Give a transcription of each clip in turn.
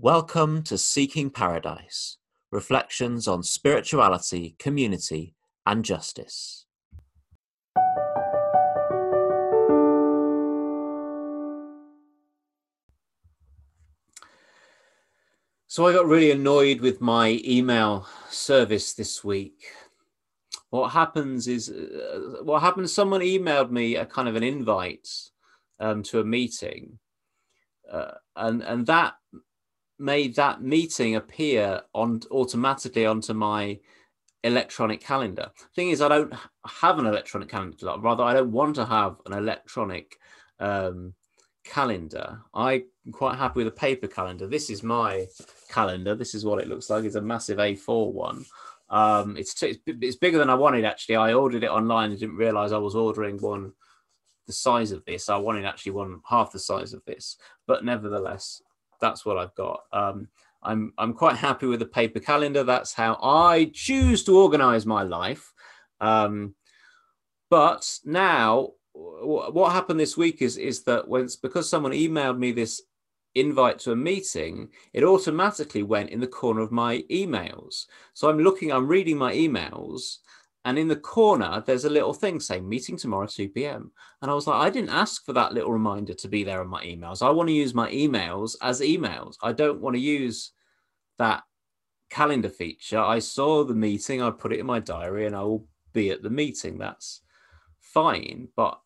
Welcome to Seeking Paradise Reflections on Spirituality, Community, and Justice. So, I got really annoyed with my email service this week. What happens is, uh, what happened, someone emailed me a kind of an invite um, to a meeting. Uh, and and that made that meeting appear on automatically onto my electronic calendar. Thing is, I don't have an electronic calendar. Rather, I don't want to have an electronic um, calendar. I'm quite happy with a paper calendar. This is my calendar. This is what it looks like. It's a massive A4 one. Um, it's, t- it's bigger than I wanted actually. I ordered it online and didn't realize I was ordering one the size of this. I wanted actually one half the size of this, but nevertheless, that's what I've got. Um, I'm I'm quite happy with the paper calendar. That's how I choose to organize my life. Um, but now, w- what happened this week is is that when because someone emailed me this invite to a meeting, it automatically went in the corner of my emails. So I'm looking, I'm reading my emails, and in the corner, there's a little thing saying meeting tomorrow, 2 p.m. And I was like, I didn't ask for that little reminder to be there in my emails. I want to use my emails as emails. I don't want to use that calendar feature. I saw the meeting, I put it in my diary, and I will be at the meeting. That's fine. But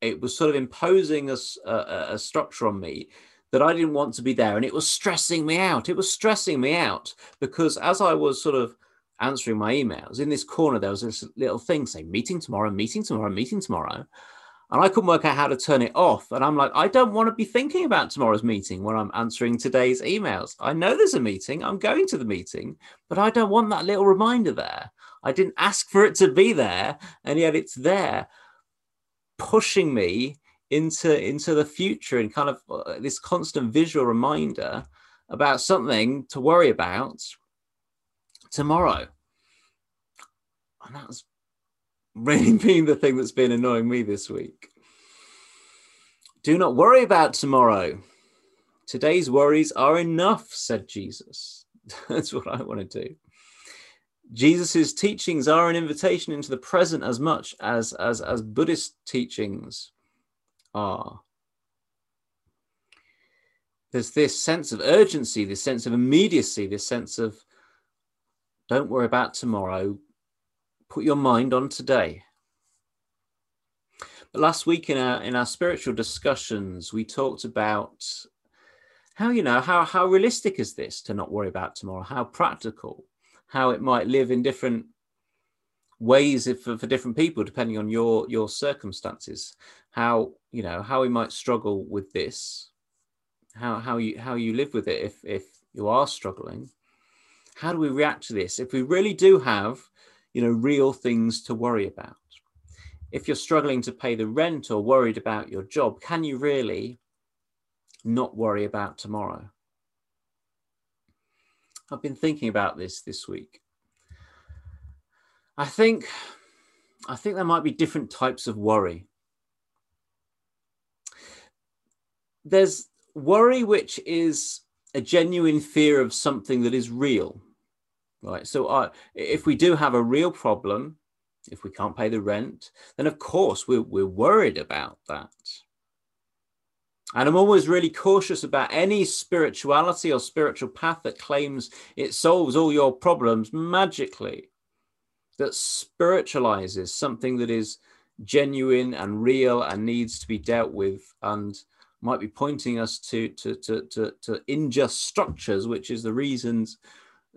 it was sort of imposing a, a, a structure on me that I didn't want to be there. And it was stressing me out. It was stressing me out because as I was sort of answering my emails, in this corner there was this little thing saying meeting tomorrow, meeting tomorrow, meeting tomorrow. And I couldn't work out how to turn it off. And I'm like, I don't want to be thinking about tomorrow's meeting when I'm answering today's emails. I know there's a meeting, I'm going to the meeting, but I don't want that little reminder there. I didn't ask for it to be there, and yet it's there, pushing me into into the future and kind of uh, this constant visual reminder about something to worry about tomorrow. And that's really been the thing that's been annoying me this week. Do not worry about tomorrow. Today's worries are enough, said Jesus. That's what I want to do. Jesus' teachings are an invitation into the present as much as, as, as Buddhist teachings are. There's this sense of urgency, this sense of immediacy, this sense of don't worry about tomorrow. Put your mind on today. But last week in our in our spiritual discussions, we talked about how you know how how realistic is this to not worry about tomorrow? How practical? How it might live in different ways for, for different people depending on your your circumstances. How you know how we might struggle with this. How how you how you live with it if if you are struggling how do we react to this if we really do have you know real things to worry about. If you're struggling to pay the rent or worried about your job can you really not worry about tomorrow? I've been thinking about this this week. I think i think there might be different types of worry. There's worry which is a genuine fear of something that is real right? So uh, if we do have a real problem, if we can't pay the rent, then of course we're, we're worried about that. And I'm always really cautious about any spirituality or spiritual path that claims it solves all your problems magically, that spiritualizes something that is genuine and real and needs to be dealt with and might be pointing us to, to, to, to, to unjust structures, which is the reasons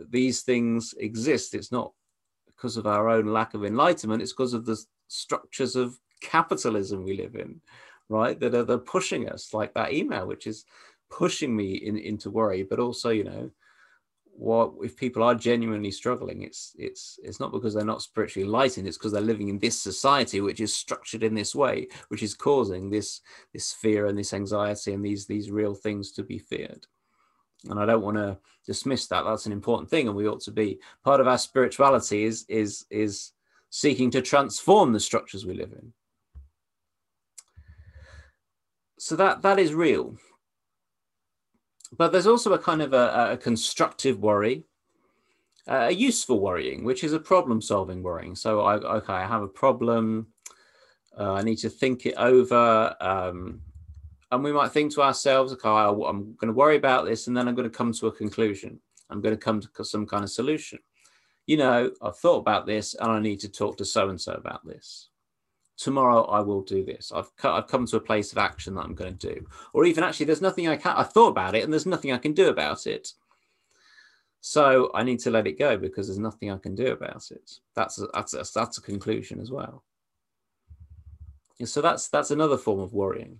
these things exist. It's not because of our own lack of enlightenment, it's because of the structures of capitalism we live in, right? That are, they're pushing us, like that email, which is pushing me in, into worry, but also, you know, what if people are genuinely struggling it's it's it's not because they're not spiritually enlightened it's because they're living in this society which is structured in this way which is causing this this fear and this anxiety and these these real things to be feared and I don't want to dismiss that. That's an important thing, and we ought to be part of our spirituality is is is seeking to transform the structures we live in. So that that is real. but there's also a kind of a, a constructive worry, a useful worrying, which is a problem solving worrying. So, I, okay, I have a problem. Uh, I need to think it over. Um, and we might think to ourselves, okay, I'm going to worry about this and then I'm going to come to a conclusion. I'm going to come to some kind of solution. You know, I've thought about this and I need to talk to so and so about this. Tomorrow I will do this. I've, I've come to a place of action that I'm going to do. Or even actually, there's nothing I can, I thought about it and there's nothing I can do about it. So I need to let it go because there's nothing I can do about it. That's a, that's a, that's a conclusion as well. And so that's that's another form of worrying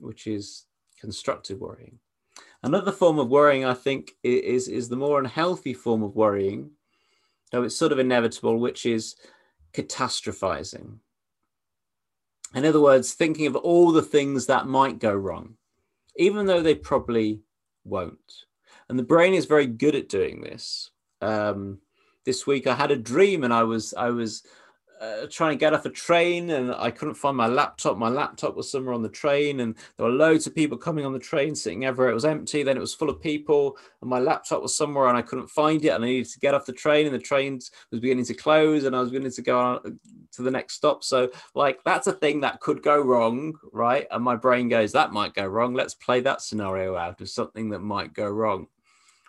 which is constructive worrying. Another form of worrying, I think, is, is the more unhealthy form of worrying, though it's sort of inevitable, which is catastrophizing. In other words, thinking of all the things that might go wrong, even though they probably won't. And the brain is very good at doing this. Um, this week I had a dream and I was I was uh, trying to get off a train and I couldn't find my laptop. My laptop was somewhere on the train, and there were loads of people coming on the train, sitting everywhere. It was empty. Then it was full of people, and my laptop was somewhere, and I couldn't find it. And I needed to get off the train, and the train was beginning to close, and I was beginning to go on to the next stop. So, like, that's a thing that could go wrong, right? And my brain goes, that might go wrong. Let's play that scenario out of something that might go wrong,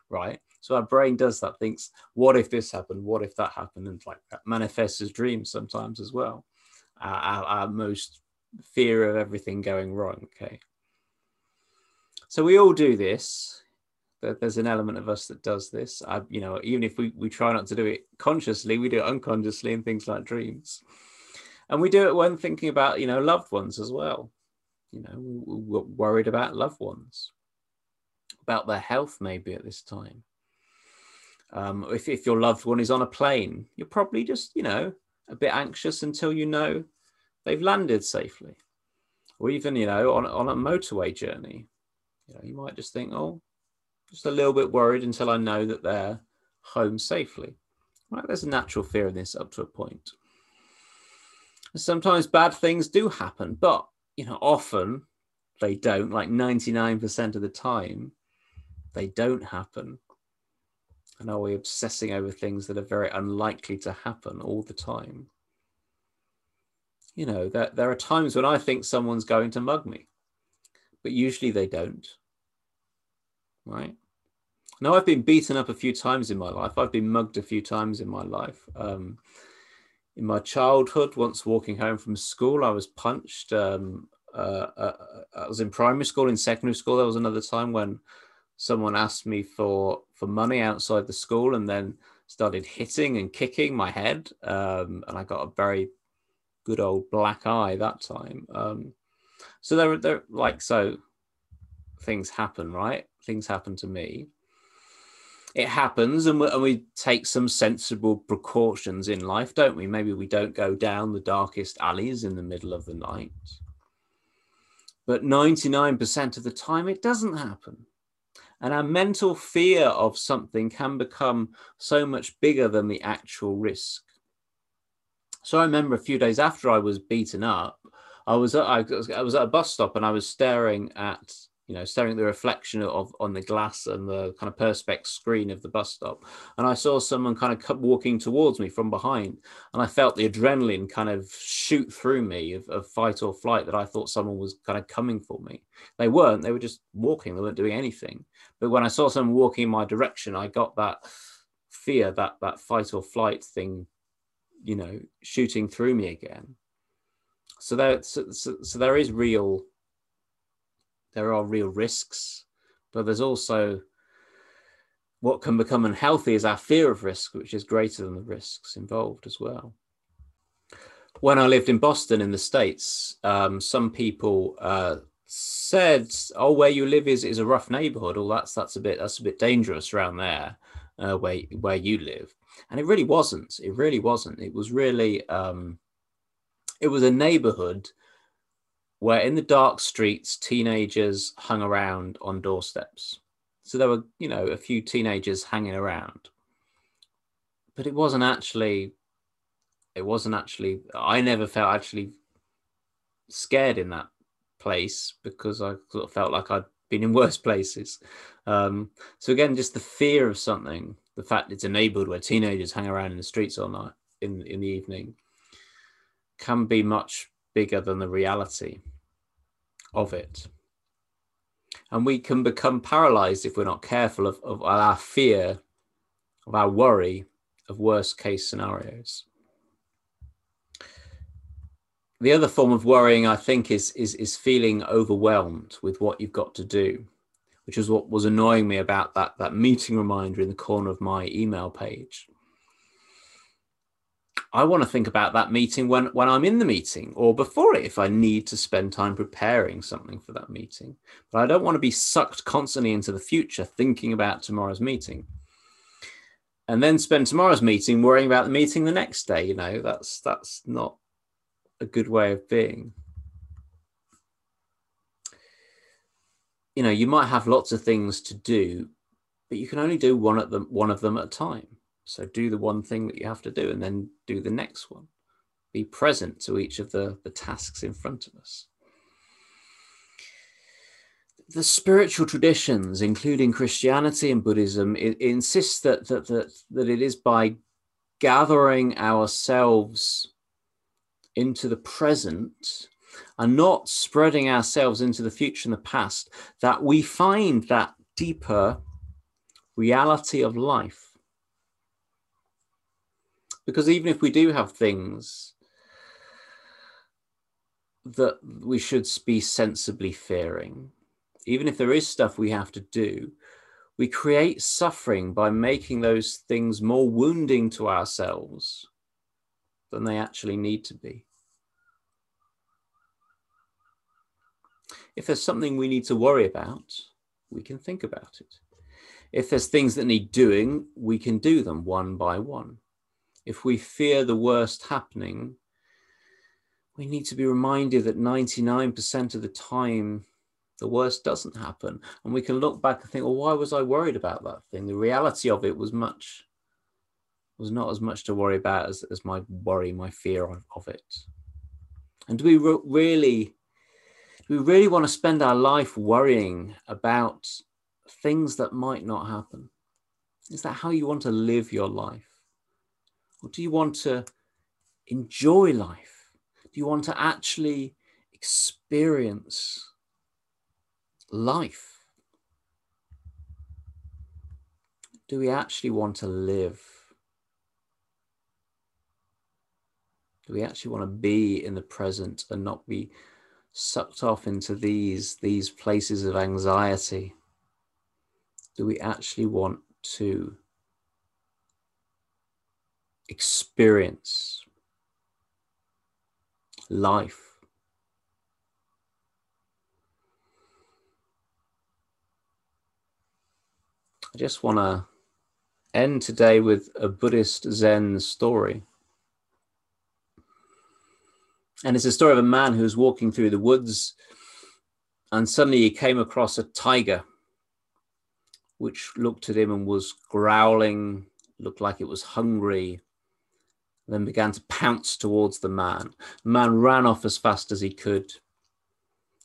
right? So our brain does that, thinks, what if this happened? What if that happened? And like that manifests as dreams sometimes as well. Uh, our, our most fear of everything going wrong. Okay. So we all do this. There's an element of us that does this. I, you know, even if we, we try not to do it consciously, we do it unconsciously in things like dreams. And we do it when thinking about, you know, loved ones as well. You know, we're worried about loved ones, about their health maybe at this time. Um, if, if your loved one is on a plane, you're probably just, you know, a bit anxious until you know they've landed safely. Or even, you know, on, on a motorway journey, you know, you might just think, oh, just a little bit worried until I know that they're home safely. Right? There's a natural fear in this up to a point. Sometimes bad things do happen, but you know, often they don't, like 99% of the time, they don't happen. And are we obsessing over things that are very unlikely to happen all the time? You know, there, there are times when I think someone's going to mug me, but usually they don't. Right? Now, I've been beaten up a few times in my life. I've been mugged a few times in my life. Um, in my childhood, once walking home from school, I was punched. Um, uh, uh, I was in primary school, in secondary school. There was another time when someone asked me for for money outside the school and then started hitting and kicking my head um, and i got a very good old black eye that time. Um, so there there like so things happen right? Things happen to me. It happens and we, and we take some sensible precautions in life don't we? Maybe we don't go down the darkest alleys in the middle of the night. But 99% of the time it doesn't happen and our mental fear of something can become so much bigger than the actual risk. So I remember a few days after I was beaten up, I was at, I was at a bus stop and I was staring at you know, staring at the reflection of on the glass and the kind of perspex screen of the bus stop. And I saw someone kind of walking towards me from behind. And I felt the adrenaline kind of shoot through me of, of fight or flight that I thought someone was kind of coming for me. They weren't, they were just walking, they weren't doing anything. But when I saw someone walking in my direction, I got that fear, that that fight or flight thing, you know, shooting through me again. So there, so, so, so there is real there are real risks, but there's also what can become unhealthy is our fear of risk, which is greater than the risks involved as well. When I lived in Boston in the States, um, some people uh, said, "Oh, where you live is is a rough neighborhood. Oh, that's that's a bit that's a bit dangerous around there, uh, where where you live." And it really wasn't. It really wasn't. It was really um, it was a neighborhood where in the dark streets, teenagers hung around on doorsteps. So there were, you know, a few teenagers hanging around. But it wasn't actually, it wasn't actually, I never felt actually scared in that place because I sort of felt like I'd been in worse places. Um, so again, just the fear of something, the fact it's enabled where teenagers hang around in the streets all night in in the evening, can be much bigger than the reality of it. And we can become paralyzed if we're not careful of, of our fear, of our worry of worst case scenarios. The other form of worrying, I think, is, is, is feeling overwhelmed with what you've got to do, which is what was annoying me about that, that meeting reminder in the corner of my email page. I want to think about that meeting when, when I'm in the meeting or before it if I need to spend time preparing something for that meeting. But I don't want to be sucked constantly into the future thinking about tomorrow's meeting. And then spend tomorrow's meeting worrying about the meeting the next day. You know, that's that's not a good way of being. You know, you might have lots of things to do, but you can only do one at them one of them at a time. So do the one thing that you have to do and then do the next one. Be present to each of the, the tasks in front of us. The spiritual traditions, including Christianity and Buddhism, it, it insist that, that, that, that it is by gathering ourselves into the present and not spreading ourselves into the future and the past that we find that deeper reality of life because even if we do have things that we should be sensibly fearing, even if there is stuff we have to do, we create suffering by making those things more wounding to ourselves than they actually need to be. If there's something we need to worry about, we can think about it. If there's things that need doing, we can do them one by one if we fear the worst happening, we need to be reminded that 99% of the time, the worst doesn't happen. And we can look back and think, well, why was I worried about that thing? The reality of it was much, was not as much to worry about as, as my worry, my fear of, of it. And do we re- really, we really want to spend our life worrying about things that might not happen? Is that how you want to live your life? Or do you want to enjoy life? Do you want to actually experience life? Do we actually want to live? Do we actually want to be in the present and not be sucked off into these, these places of anxiety? Do we actually want to experience life. I just want to end today with a Buddhist Zen story. And it's a story of a man who was walking through the woods and suddenly he came across a tiger which looked at him and was growling, looked like it was hungry, then began to pounce towards the man. The man ran off as fast as he could.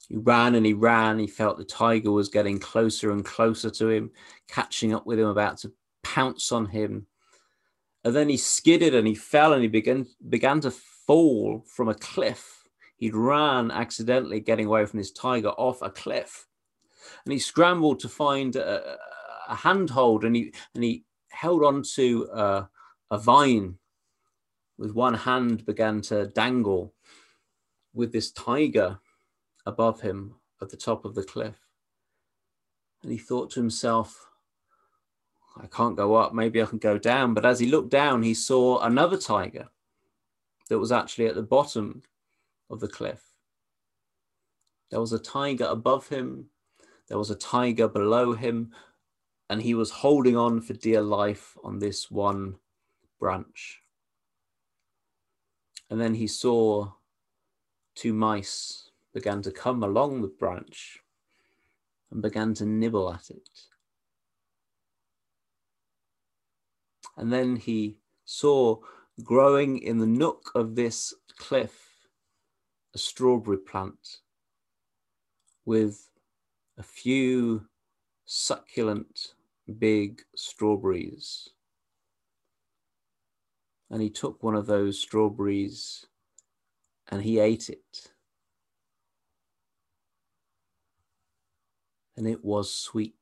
He ran and he ran. He felt the tiger was getting closer and closer to him, catching up with him, about to pounce on him. And then he skidded and he fell and he began, began to fall from a cliff. He'd ran accidentally, getting away from his tiger off a cliff. And he scrambled to find a, a handhold and he, and he held on to a, a vine with one hand began to dangle with this tiger above him at the top of the cliff. And he thought to himself, I can't go up, maybe I can go down. But as he looked down, he saw another tiger that was actually at the bottom of the cliff. There was a tiger above him, there was a tiger below him, and he was holding on for dear life on this one branch. And then he saw two mice began to come along the branch and began to nibble at it. And then he saw growing in the nook of this cliff a strawberry plant with a few succulent big strawberries. And he took one of those strawberries and he ate it. And it was sweet.